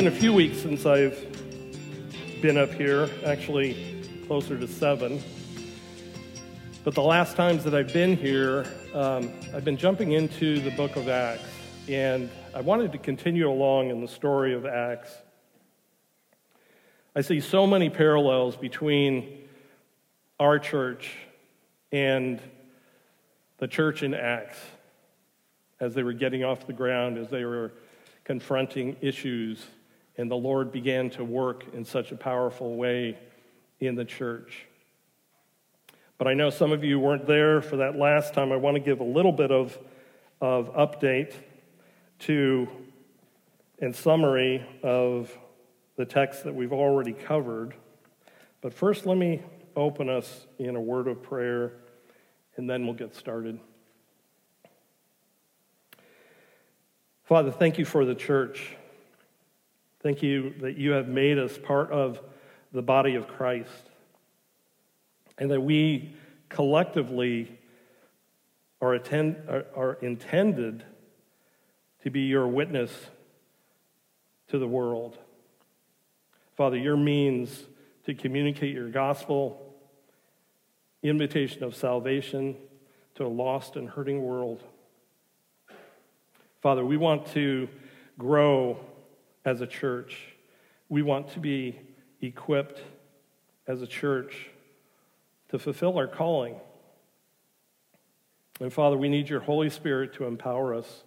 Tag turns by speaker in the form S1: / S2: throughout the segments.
S1: been a few weeks since I've been up here, actually closer to seven. But the last times that I've been here, um, I've been jumping into the book of Acts, and I wanted to continue along in the story of Acts. I see so many parallels between our church and the church in Acts as they were getting off the ground, as they were confronting issues and the Lord began to work in such a powerful way in the church. But I know some of you weren't there for that last time. I want to give a little bit of, of update to and summary of the text that we've already covered. But first, let me open us in a word of prayer, and then we'll get started. Father, thank you for the church. Thank you that you have made us part of the body of Christ and that we collectively are, attend, are, are intended to be your witness to the world. Father, your means to communicate your gospel, invitation of salvation to a lost and hurting world. Father, we want to grow as a church. We want to be equipped as a church to fulfill our calling. And Father, we need your Holy Spirit to empower us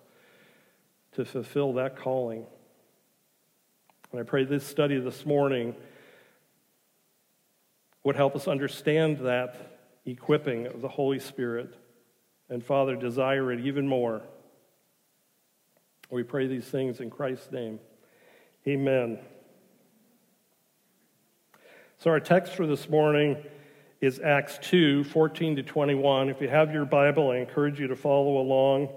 S1: to fulfill that calling. And I pray this study this morning would help us understand that equipping of the Holy Spirit. And Father, desire it even more. We pray these things in Christ's name. Amen. So, our text for this morning is Acts 2 14 to 21. If you have your Bible, I encourage you to follow along.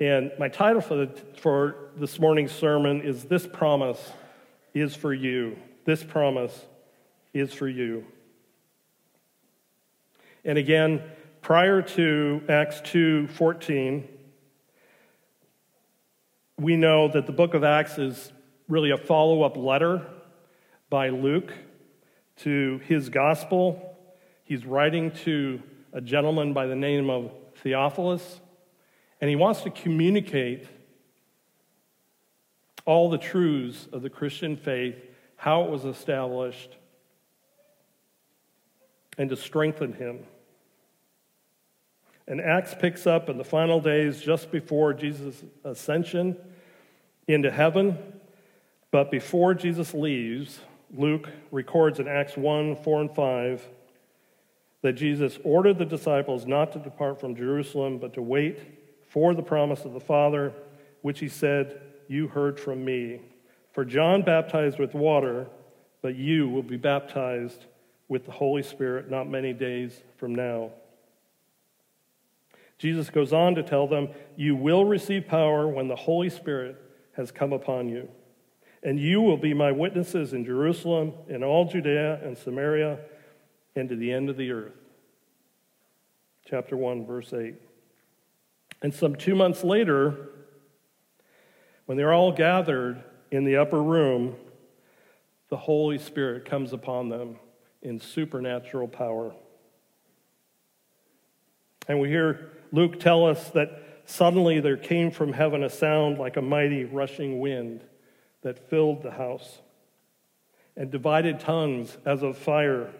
S1: And my title for, the, for this morning's sermon is This Promise is for You. This promise is for you. And again, prior to Acts 2 14, we know that the book of Acts is really a follow up letter by Luke to his gospel. He's writing to a gentleman by the name of Theophilus, and he wants to communicate all the truths of the Christian faith, how it was established, and to strengthen him. And Acts picks up in the final days just before Jesus' ascension into heaven. But before Jesus leaves, Luke records in Acts 1 4 and 5 that Jesus ordered the disciples not to depart from Jerusalem, but to wait for the promise of the Father, which he said, You heard from me. For John baptized with water, but you will be baptized with the Holy Spirit not many days from now. Jesus goes on to tell them, You will receive power when the Holy Spirit has come upon you. And you will be my witnesses in Jerusalem, in all Judea and Samaria, and to the end of the earth. Chapter 1, verse 8. And some two months later, when they're all gathered in the upper room, the Holy Spirit comes upon them in supernatural power. And we hear Luke tell us that suddenly there came from heaven a sound like a mighty rushing wind that filled the house, and divided tongues as of fire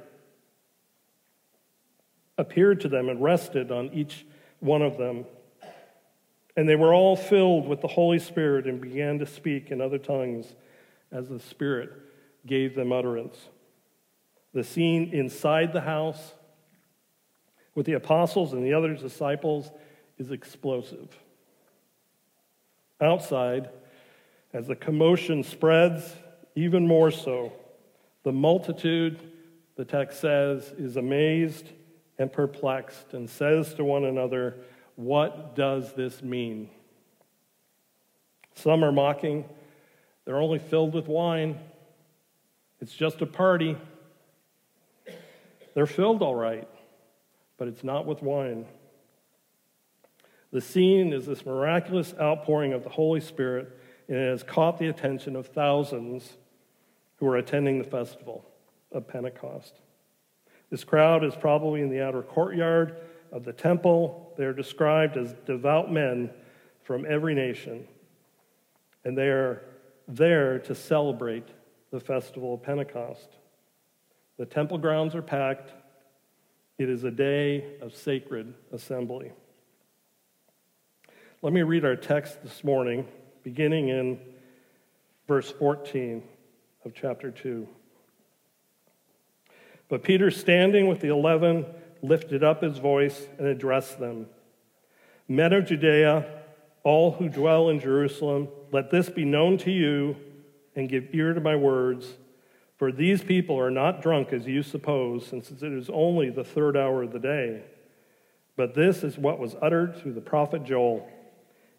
S1: appeared to them and rested on each one of them. And they were all filled with the Holy Spirit and began to speak in other tongues as the Spirit gave them utterance. The scene inside the house with the apostles and the other disciples is explosive. Outside, as the commotion spreads, even more so, the multitude, the text says, is amazed and perplexed and says to one another, What does this mean? Some are mocking, they're only filled with wine. It's just a party. They're filled all right, but it's not with wine. The scene is this miraculous outpouring of the Holy Spirit and it has caught the attention of thousands who are attending the festival of Pentecost. This crowd is probably in the outer courtyard of the temple. They are described as devout men from every nation, and they are there to celebrate the festival of Pentecost. The temple grounds are packed. It is a day of sacred assembly. Let me read our text this morning, beginning in verse 14 of chapter 2. But Peter, standing with the eleven, lifted up his voice and addressed them Men of Judea, all who dwell in Jerusalem, let this be known to you and give ear to my words. For these people are not drunk as you suppose, since it is only the third hour of the day. But this is what was uttered through the prophet Joel.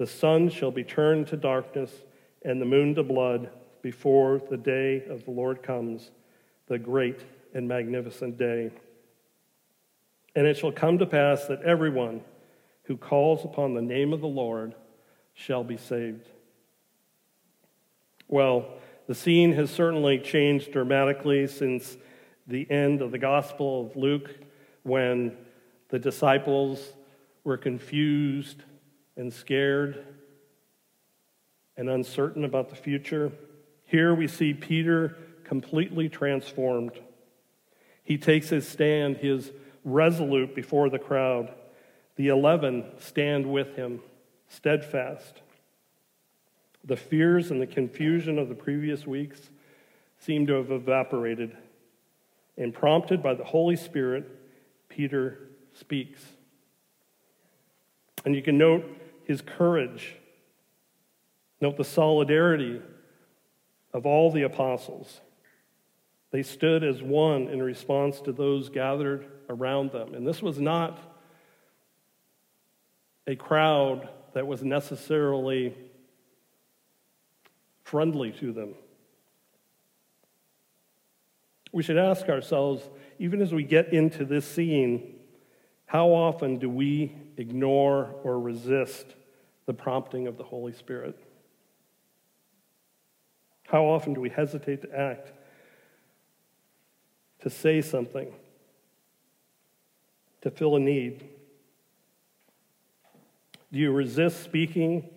S1: The sun shall be turned to darkness and the moon to blood before the day of the Lord comes, the great and magnificent day. And it shall come to pass that everyone who calls upon the name of the Lord shall be saved. Well, the scene has certainly changed dramatically since the end of the Gospel of Luke when the disciples were confused and scared and uncertain about the future. Here we see Peter completely transformed. He takes his stand, he is resolute before the crowd. The eleven stand with him, steadfast. The fears and the confusion of the previous weeks seem to have evaporated. And prompted by the Holy Spirit, Peter speaks. And you can note his courage, note the solidarity of all the apostles. They stood as one in response to those gathered around them. And this was not a crowd that was necessarily friendly to them. We should ask ourselves, even as we get into this scene, how often do we ignore or resist the prompting of the Holy Spirit? How often do we hesitate to act, to say something, to fill a need? Do you resist speaking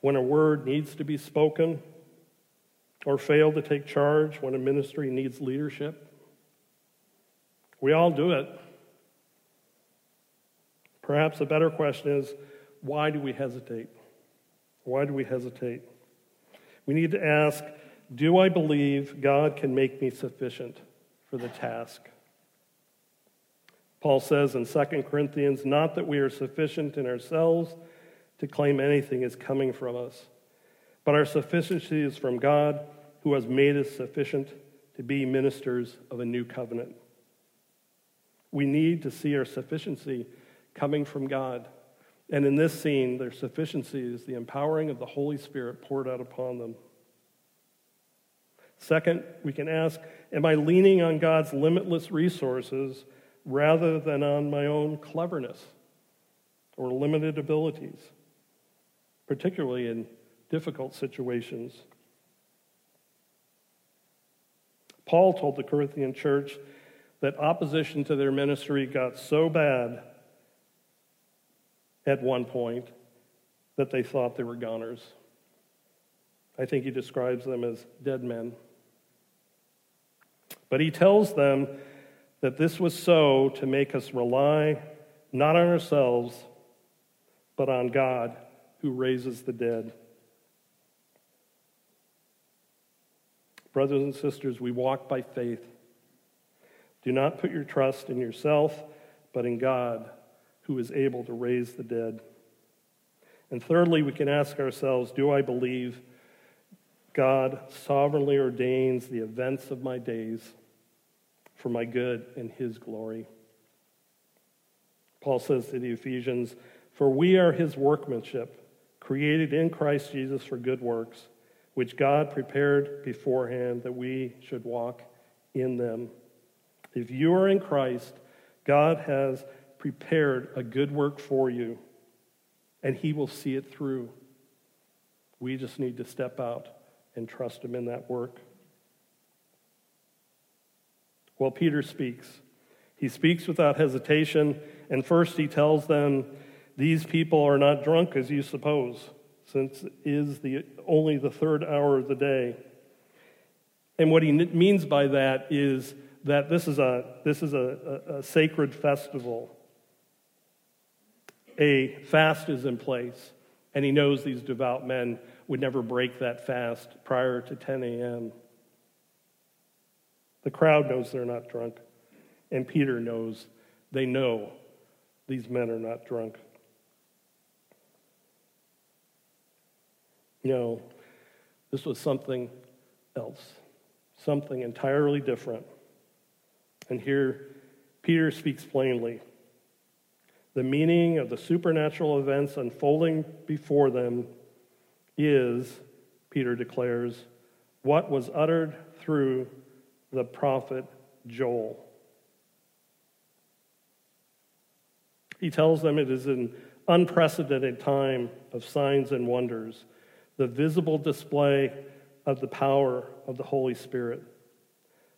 S1: when a word needs to be spoken, or fail to take charge when a ministry needs leadership? We all do it. Perhaps a better question is why do we hesitate? Why do we hesitate? We need to ask do I believe God can make me sufficient for the task? Paul says in 2 Corinthians, not that we are sufficient in ourselves to claim anything is coming from us, but our sufficiency is from God who has made us sufficient to be ministers of a new covenant. We need to see our sufficiency coming from God. And in this scene, their sufficiency is the empowering of the Holy Spirit poured out upon them. Second, we can ask Am I leaning on God's limitless resources rather than on my own cleverness or limited abilities, particularly in difficult situations? Paul told the Corinthian church that opposition to their ministry got so bad at one point that they thought they were goners. I think he describes them as dead men. But he tells them that this was so to make us rely not on ourselves, but on God who raises the dead. Brothers and sisters, we walk by faith. Do not put your trust in yourself, but in God who is able to raise the dead. And thirdly, we can ask ourselves do I believe God sovereignly ordains the events of my days for my good and his glory. Paul says to the Ephesians, For we are his workmanship, created in Christ Jesus for good works, which God prepared beforehand that we should walk in them. If you are in Christ, God has prepared a good work for you, and he will see it through. We just need to step out and trust him in that work. Well, Peter speaks. He speaks without hesitation, and first he tells them, These people are not drunk as you suppose, since it is the, only the third hour of the day. And what he means by that is that this is a, this is a, a, a sacred festival. A fast is in place, and he knows these devout men would never break that fast prior to 10 a.m. The crowd knows they're not drunk, and Peter knows they know these men are not drunk. No, this was something else, something entirely different. And here, Peter speaks plainly. The meaning of the supernatural events unfolding before them is, Peter declares, what was uttered through the prophet Joel. He tells them it is an unprecedented time of signs and wonders, the visible display of the power of the Holy Spirit.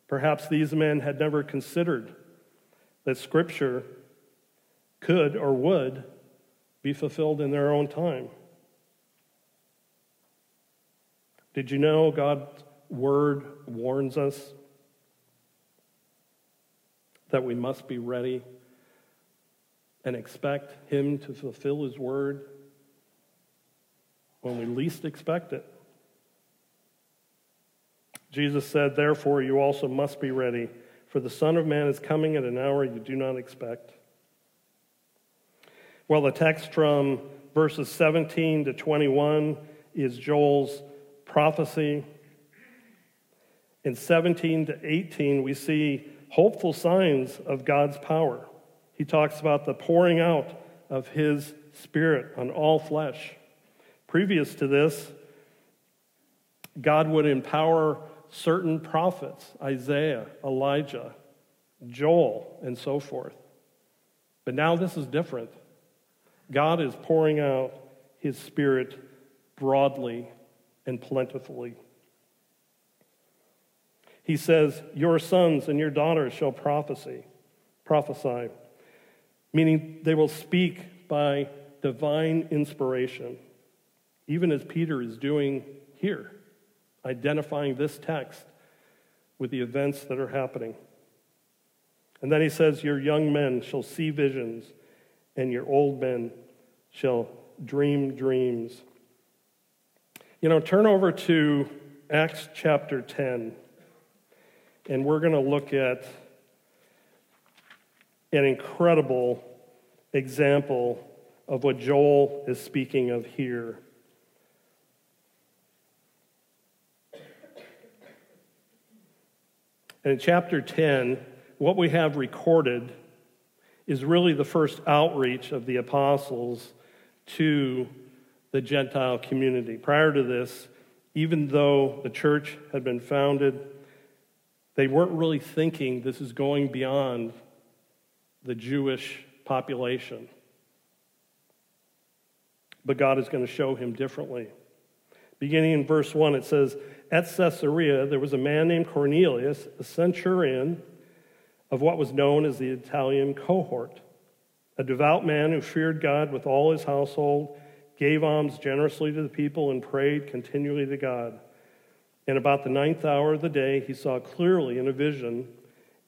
S1: Perhaps these men had never considered that Scripture could or would be fulfilled in their own time. Did you know God's word warns us that we must be ready and expect Him to fulfill His word when we least expect it? Jesus said, Therefore, you also must be ready, for the Son of Man is coming at an hour you do not expect. Well, the text from verses 17 to 21 is Joel's prophecy. In 17 to 18, we see hopeful signs of God's power. He talks about the pouring out of his spirit on all flesh. Previous to this, God would empower certain prophets Isaiah, Elijah, Joel, and so forth. But now this is different. God is pouring out his spirit broadly and plentifully. He says, Your sons and your daughters shall prophesy, prophesy, meaning they will speak by divine inspiration, even as Peter is doing here, identifying this text with the events that are happening. And then he says, Your young men shall see visions, and your old men shall dream dreams. You know, turn over to Acts chapter 10, and we're going to look at an incredible example of what Joel is speaking of here. And in chapter 10, what we have recorded is really the first outreach of the apostles to the Gentile community. Prior to this, even though the church had been founded, they weren't really thinking this is going beyond the Jewish population. But God is going to show him differently. Beginning in verse 1, it says, At Caesarea, there was a man named Cornelius, a centurion of what was known as the Italian cohort, a devout man who feared God with all his household gave alms generously to the people, and prayed continually to God. And about the ninth hour of the day, he saw clearly in a vision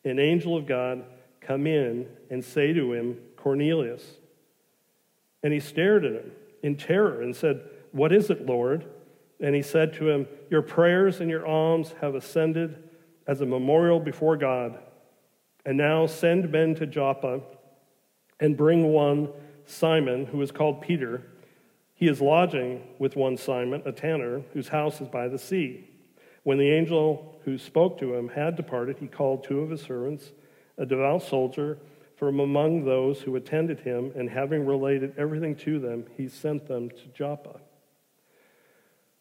S1: an angel of God come in and say to him, Cornelius. And he stared at him in terror and said, What is it, Lord? And he said to him, Your prayers and your alms have ascended as a memorial before God. And now send men to Joppa and bring one, Simon, who is called Peter He is lodging with one Simon, a tanner, whose house is by the sea. When the angel who spoke to him had departed, he called two of his servants, a devout soldier from among those who attended him, and having related everything to them, he sent them to Joppa.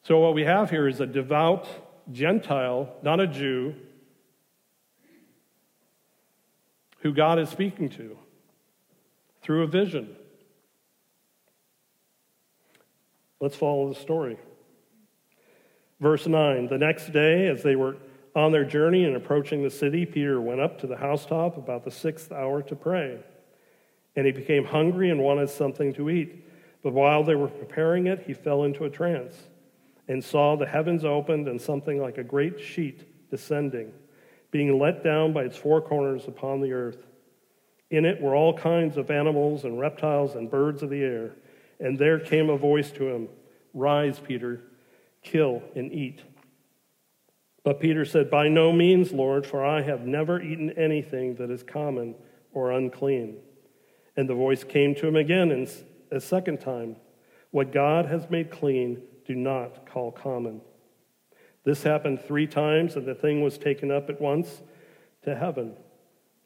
S1: So, what we have here is a devout Gentile, not a Jew, who God is speaking to through a vision. Let's follow the story. Verse 9 The next day, as they were on their journey and approaching the city, Peter went up to the housetop about the sixth hour to pray. And he became hungry and wanted something to eat. But while they were preparing it, he fell into a trance and saw the heavens opened and something like a great sheet descending, being let down by its four corners upon the earth. In it were all kinds of animals and reptiles and birds of the air. And there came a voice to him Rise, Peter, kill and eat. But Peter said, By no means, Lord, for I have never eaten anything that is common or unclean. And the voice came to him again and a second time What God has made clean, do not call common. This happened three times, and the thing was taken up at once to heaven.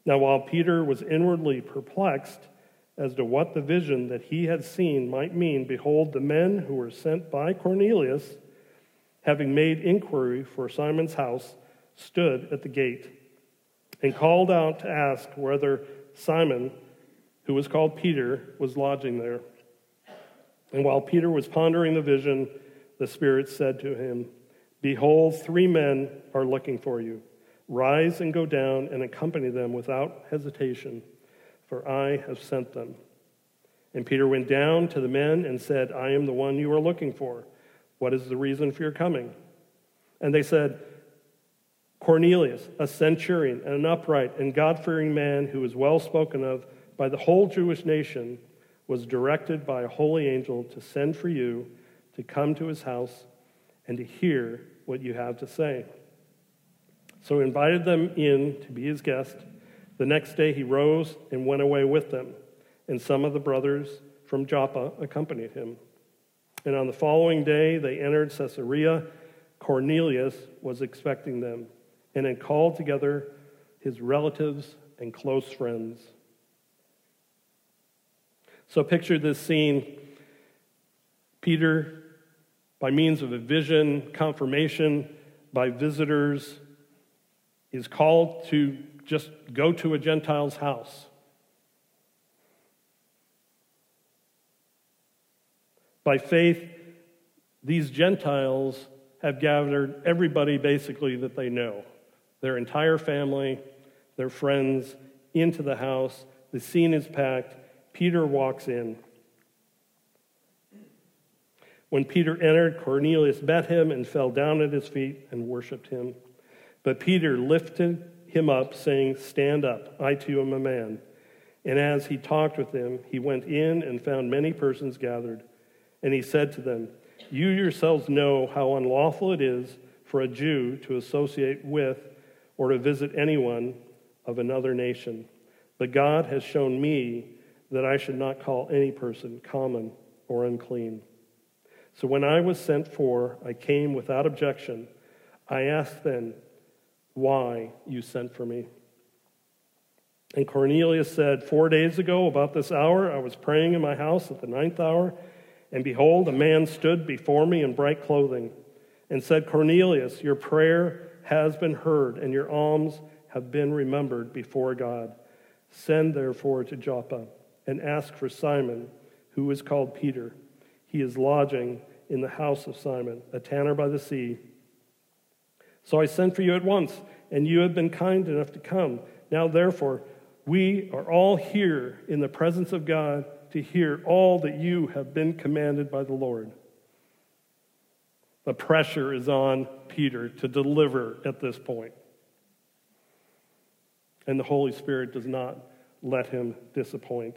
S1: Now, while Peter was inwardly perplexed, as to what the vision that he had seen might mean, behold, the men who were sent by Cornelius, having made inquiry for Simon's house, stood at the gate and called out to ask whether Simon, who was called Peter, was lodging there. And while Peter was pondering the vision, the Spirit said to him, Behold, three men are looking for you. Rise and go down and accompany them without hesitation for I have sent them. And Peter went down to the men and said, I am the one you are looking for. What is the reason for your coming? And they said, Cornelius, a centurion, and an upright and God fearing man who is well spoken of by the whole Jewish nation, was directed by a holy angel to send for you to come to his house and to hear what you have to say. So he invited them in to be his guest. The next day he rose and went away with them, and some of the brothers from Joppa accompanied him. And on the following day they entered Caesarea. Cornelius was expecting them and had called together his relatives and close friends. So picture this scene Peter, by means of a vision, confirmation, by visitors, is called to just go to a Gentile's house. By faith, these Gentiles have gathered everybody basically that they know their entire family, their friends into the house. The scene is packed. Peter walks in. When Peter entered, Cornelius met him and fell down at his feet and worshiped him. But Peter lifted him up, saying, Stand up, I too am a man. And as he talked with them, he went in and found many persons gathered. And he said to them, You yourselves know how unlawful it is for a Jew to associate with or to visit anyone of another nation. But God has shown me that I should not call any person common or unclean. So when I was sent for, I came without objection. I asked then, why you sent for me. And Cornelius said, Four days ago, about this hour, I was praying in my house at the ninth hour, and behold, a man stood before me in bright clothing and said, Cornelius, your prayer has been heard, and your alms have been remembered before God. Send therefore to Joppa and ask for Simon, who is called Peter. He is lodging in the house of Simon, a tanner by the sea so I sent for you at once, and you have been kind enough to come. Now, therefore, we are all here in the presence of God to hear all that you have been commanded by the Lord. The pressure is on Peter to deliver at this point. And the Holy Spirit does not let him disappoint.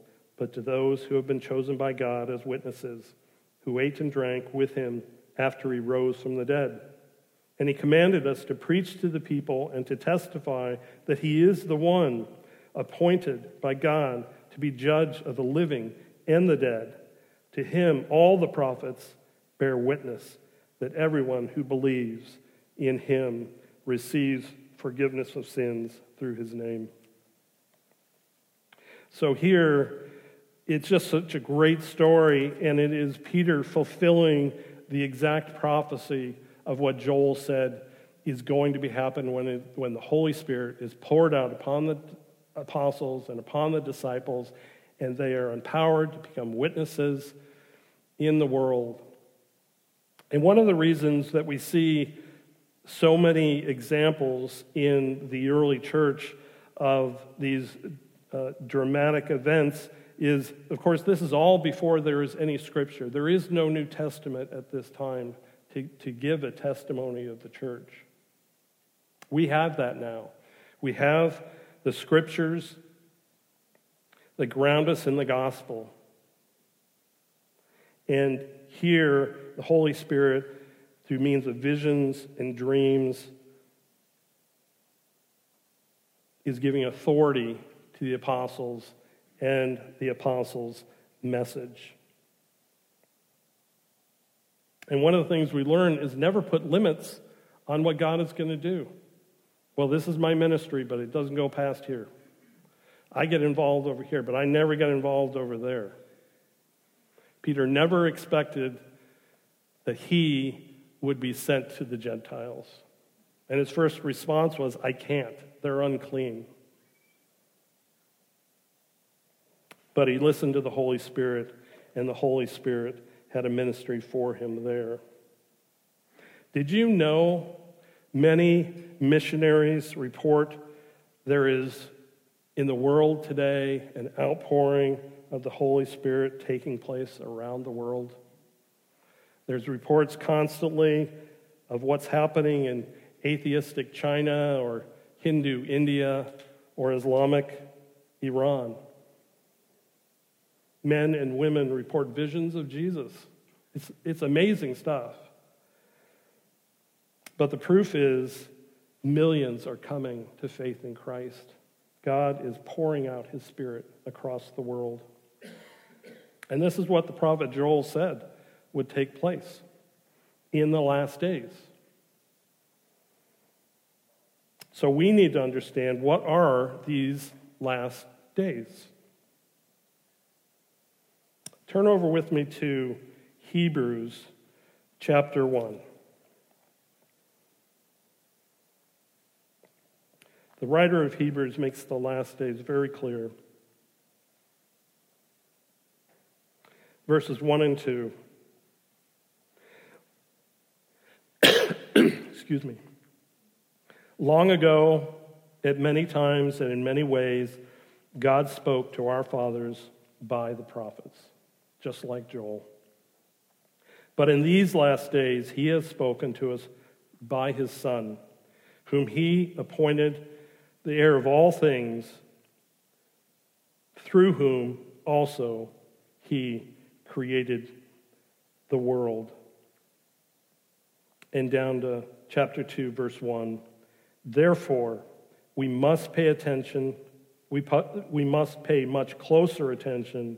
S1: but to those who have been chosen by God as witnesses, who ate and drank with him after he rose from the dead. And he commanded us to preach to the people and to testify that he is the one appointed by God to be judge of the living and the dead. To him, all the prophets bear witness that everyone who believes in him receives forgiveness of sins through his name. So here, it's just such a great story, and it is Peter fulfilling the exact prophecy of what Joel said is going to be happen when, when the Holy Spirit is poured out upon the apostles and upon the disciples, and they are empowered to become witnesses in the world. And one of the reasons that we see so many examples in the early church of these uh, dramatic events is, of course, this is all before there is any scripture. There is no New Testament at this time to, to give a testimony of the church. We have that now. We have the scriptures that ground us in the gospel. And here, the Holy Spirit, through means of visions and dreams, is giving authority to the apostles and the apostles' message. And one of the things we learn is never put limits on what God is going to do. Well, this is my ministry, but it doesn't go past here. I get involved over here, but I never get involved over there. Peter never expected that he would be sent to the Gentiles. And his first response was, I can't. They're unclean. But he listened to the Holy Spirit, and the Holy Spirit had a ministry for him there. Did you know many missionaries report there is in the world today an outpouring of the Holy Spirit taking place around the world? There's reports constantly of what's happening in atheistic China or Hindu India or Islamic Iran men and women report visions of Jesus. It's, it's amazing stuff. But the proof is millions are coming to faith in Christ. God is pouring out his spirit across the world. And this is what the prophet Joel said would take place in the last days. So we need to understand what are these last days? Turn over with me to Hebrews chapter 1. The writer of Hebrews makes the last days very clear. Verses 1 and 2. Excuse me. Long ago, at many times and in many ways, God spoke to our fathers by the prophets just like Joel. But in these last days, he has spoken to us by his Son, whom he appointed the heir of all things, through whom also he created the world. And down to chapter 2, verse 1. Therefore, we must pay attention, we, we must pay much closer attention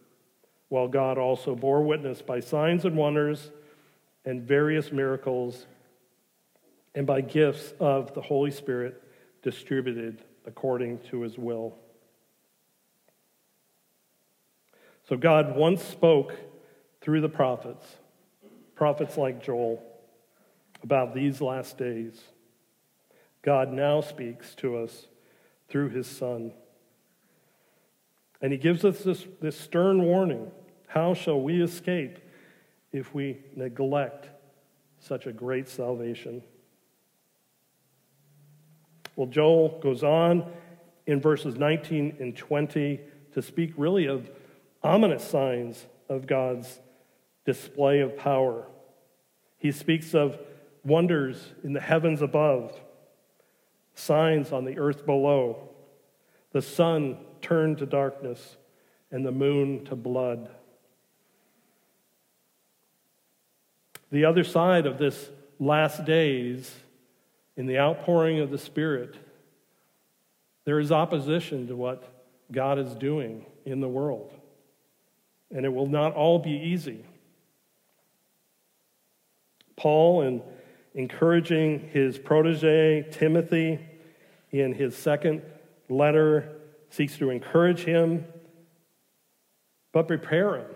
S1: while God also bore witness by signs and wonders and various miracles and by gifts of the Holy Spirit distributed according to his will. So God once spoke through the prophets, prophets like Joel, about these last days. God now speaks to us through his Son. And he gives us this, this stern warning How shall we escape if we neglect such a great salvation? Well, Joel goes on in verses 19 and 20 to speak really of ominous signs of God's display of power. He speaks of wonders in the heavens above, signs on the earth below, the sun turned to darkness, and the moon to blood. The other side of this last days, in the outpouring of the Spirit, there is opposition to what God is doing in the world. And it will not all be easy. Paul, in encouraging his protege, Timothy, in his second letter, seeks to encourage him, but prepare him.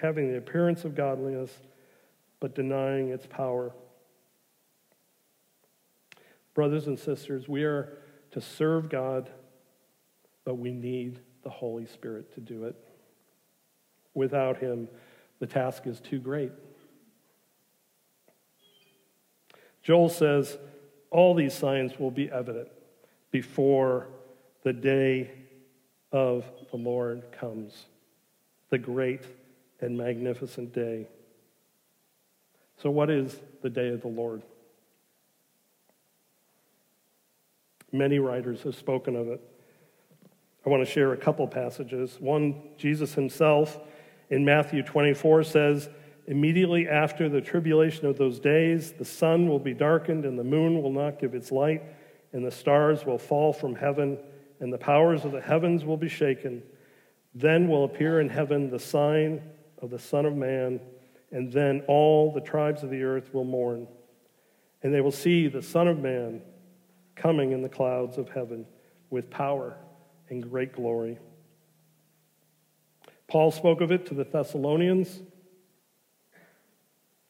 S1: having the appearance of godliness, but denying its power. Brothers and sisters, we are to serve God, but we need the Holy Spirit to do it. Without Him, the task is too great. Joel says all these signs will be evident before the day of the Lord comes, the great and magnificent day. So, what is the day of the Lord? Many writers have spoken of it. I want to share a couple passages. One, Jesus himself in Matthew 24 says, Immediately after the tribulation of those days, the sun will be darkened, and the moon will not give its light, and the stars will fall from heaven, and the powers of the heavens will be shaken. Then will appear in heaven the sign of the Son of Man, and then all the tribes of the earth will mourn. And they will see the Son of Man coming in the clouds of heaven with power and great glory. Paul spoke of it to the Thessalonians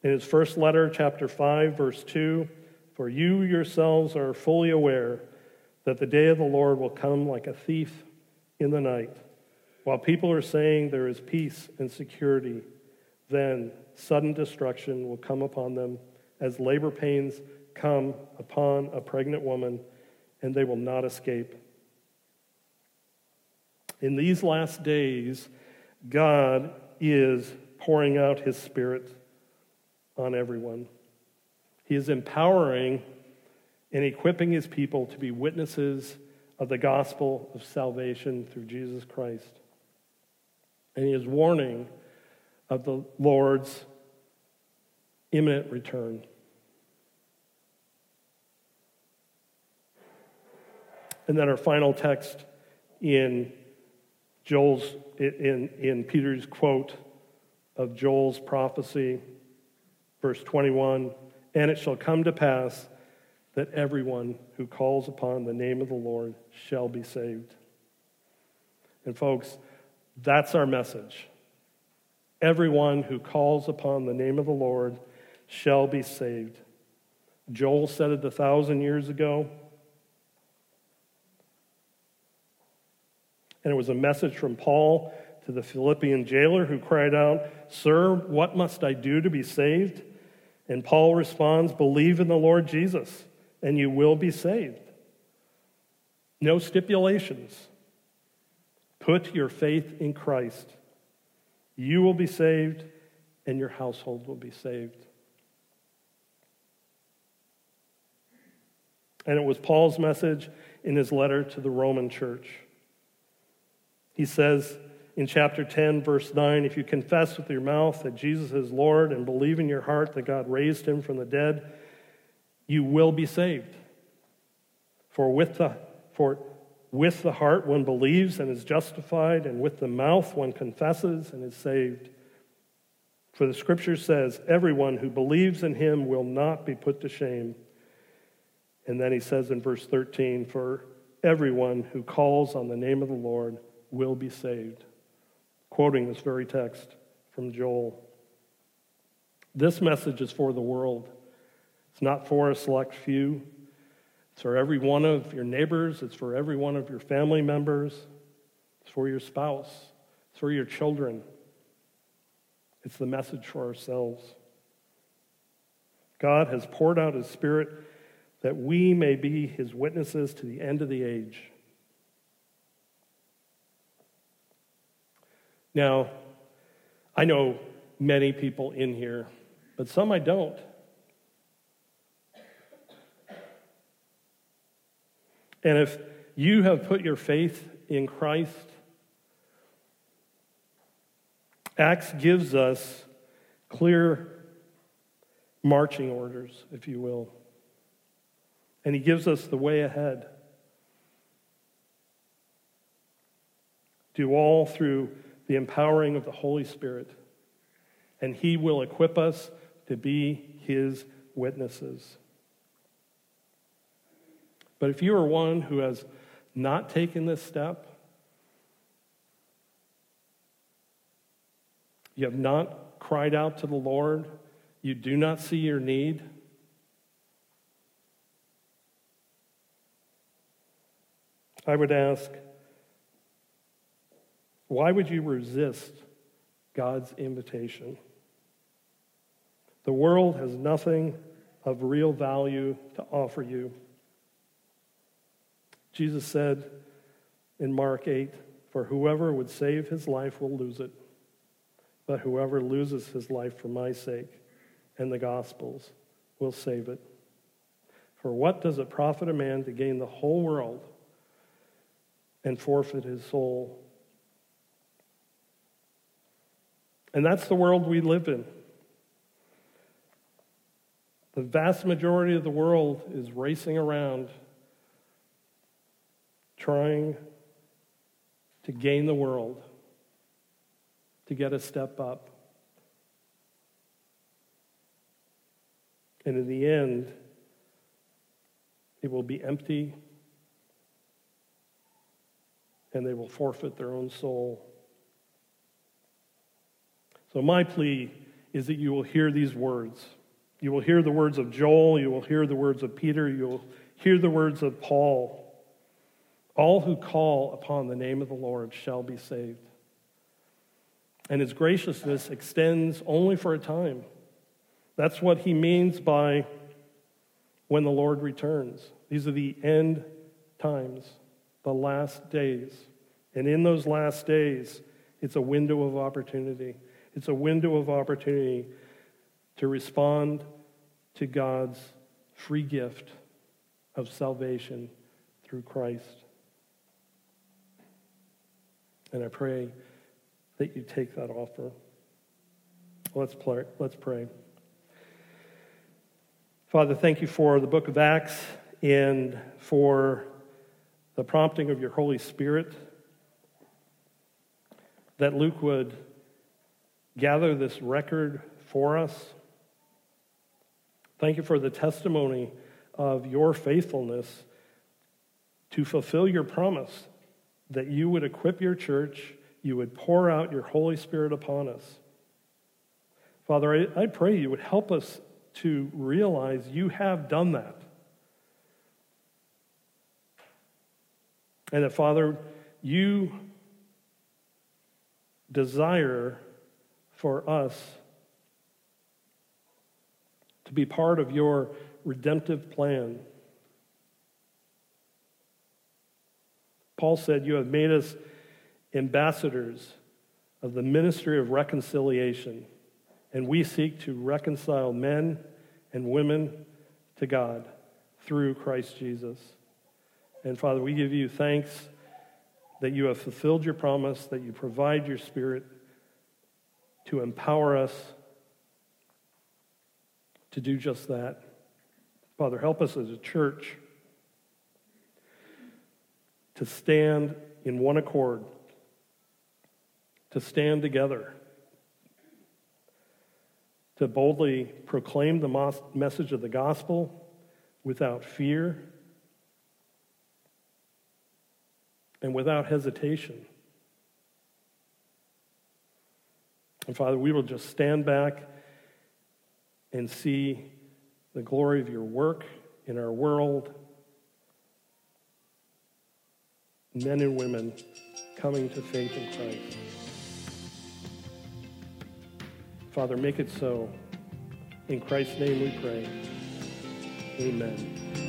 S1: in his first letter, chapter 5, verse 2 For you yourselves are fully aware that the day of the Lord will come like a thief in the night. While people are saying there is peace and security, then sudden destruction will come upon them as labor pains come upon a pregnant woman, and they will not escape. In these last days, God is pouring out his Spirit on everyone. He is empowering and equipping his people to be witnesses of the gospel of salvation through Jesus Christ. And he is warning of the Lord's imminent return. And then our final text in Joel's in, in Peter's quote of Joel's prophecy Verse 21 And it shall come to pass that everyone who calls upon the name of the Lord shall be saved. And, folks, that's our message. Everyone who calls upon the name of the Lord shall be saved. Joel said it a thousand years ago. And it was a message from Paul to the Philippian jailer who cried out, Sir, what must I do to be saved? And Paul responds, Believe in the Lord Jesus, and you will be saved. No stipulations. Put your faith in Christ. You will be saved, and your household will be saved. And it was Paul's message in his letter to the Roman church. He says in chapter 10, verse 9 if you confess with your mouth that Jesus is Lord and believe in your heart that God raised him from the dead, you will be saved. For with the, for with the heart one believes and is justified, and with the mouth one confesses and is saved. For the scripture says, Everyone who believes in him will not be put to shame. And then he says in verse 13, For everyone who calls on the name of the Lord will be saved. Quoting this very text from Joel. This message is for the world. It's not for a select few. It's for every one of your neighbors. It's for every one of your family members. It's for your spouse. It's for your children. It's the message for ourselves. God has poured out his Spirit that we may be his witnesses to the end of the age. Now, I know many people in here, but some I don't. And if you have put your faith in Christ, Acts gives us clear marching orders, if you will and He gives us the way ahead. Do all through the empowering of the Holy Spirit, and He will equip us to be His witnesses. But if you are one who has not taken this step, you have not cried out to the Lord, you do not see your need, I would ask, why would you resist God's invitation? The world has nothing of real value to offer you. Jesus said in Mark 8, For whoever would save his life will lose it, but whoever loses his life for my sake and the gospel's will save it. For what does it profit a man to gain the whole world? and forfeit his soul. And that's the world we live in. The vast majority of the world is racing around trying to gain the world, to get a step up. And in the end, it will be empty and they will forfeit their own soul. So, my plea is that you will hear these words. You will hear the words of Joel, you will hear the words of Peter, you will hear the words of Paul. All who call upon the name of the Lord shall be saved. And his graciousness extends only for a time. That's what he means by when the Lord returns. These are the end times the last days. And in those last days, it's a window of opportunity. It's a window of opportunity to respond to God's free gift of salvation through Christ. And I pray that you take that offer. Let's pray. Let's pray. Father, thank you for the book of Acts and for the prompting of your Holy Spirit, that Luke would gather this record for us. Thank you for the testimony of your faithfulness to fulfill your promise that you would equip your church, you would pour out your Holy Spirit upon us. Father, I, I pray you would help us to realize you have done that. And that, Father, you desire for us to be part of your redemptive plan. Paul said, You have made us ambassadors of the ministry of reconciliation, and we seek to reconcile men and women to God through Christ Jesus. And Father, we give you thanks that you have fulfilled your promise, that you provide your Spirit to empower us to do just that. Father, help us as a church to stand in one accord, to stand together, to boldly proclaim the message of the gospel without fear and without hesitation. And Father, we will just stand back and see the glory of your work in our world. Men and women coming to faith in Christ. Father, make it so. In Christ's name we pray. Amen.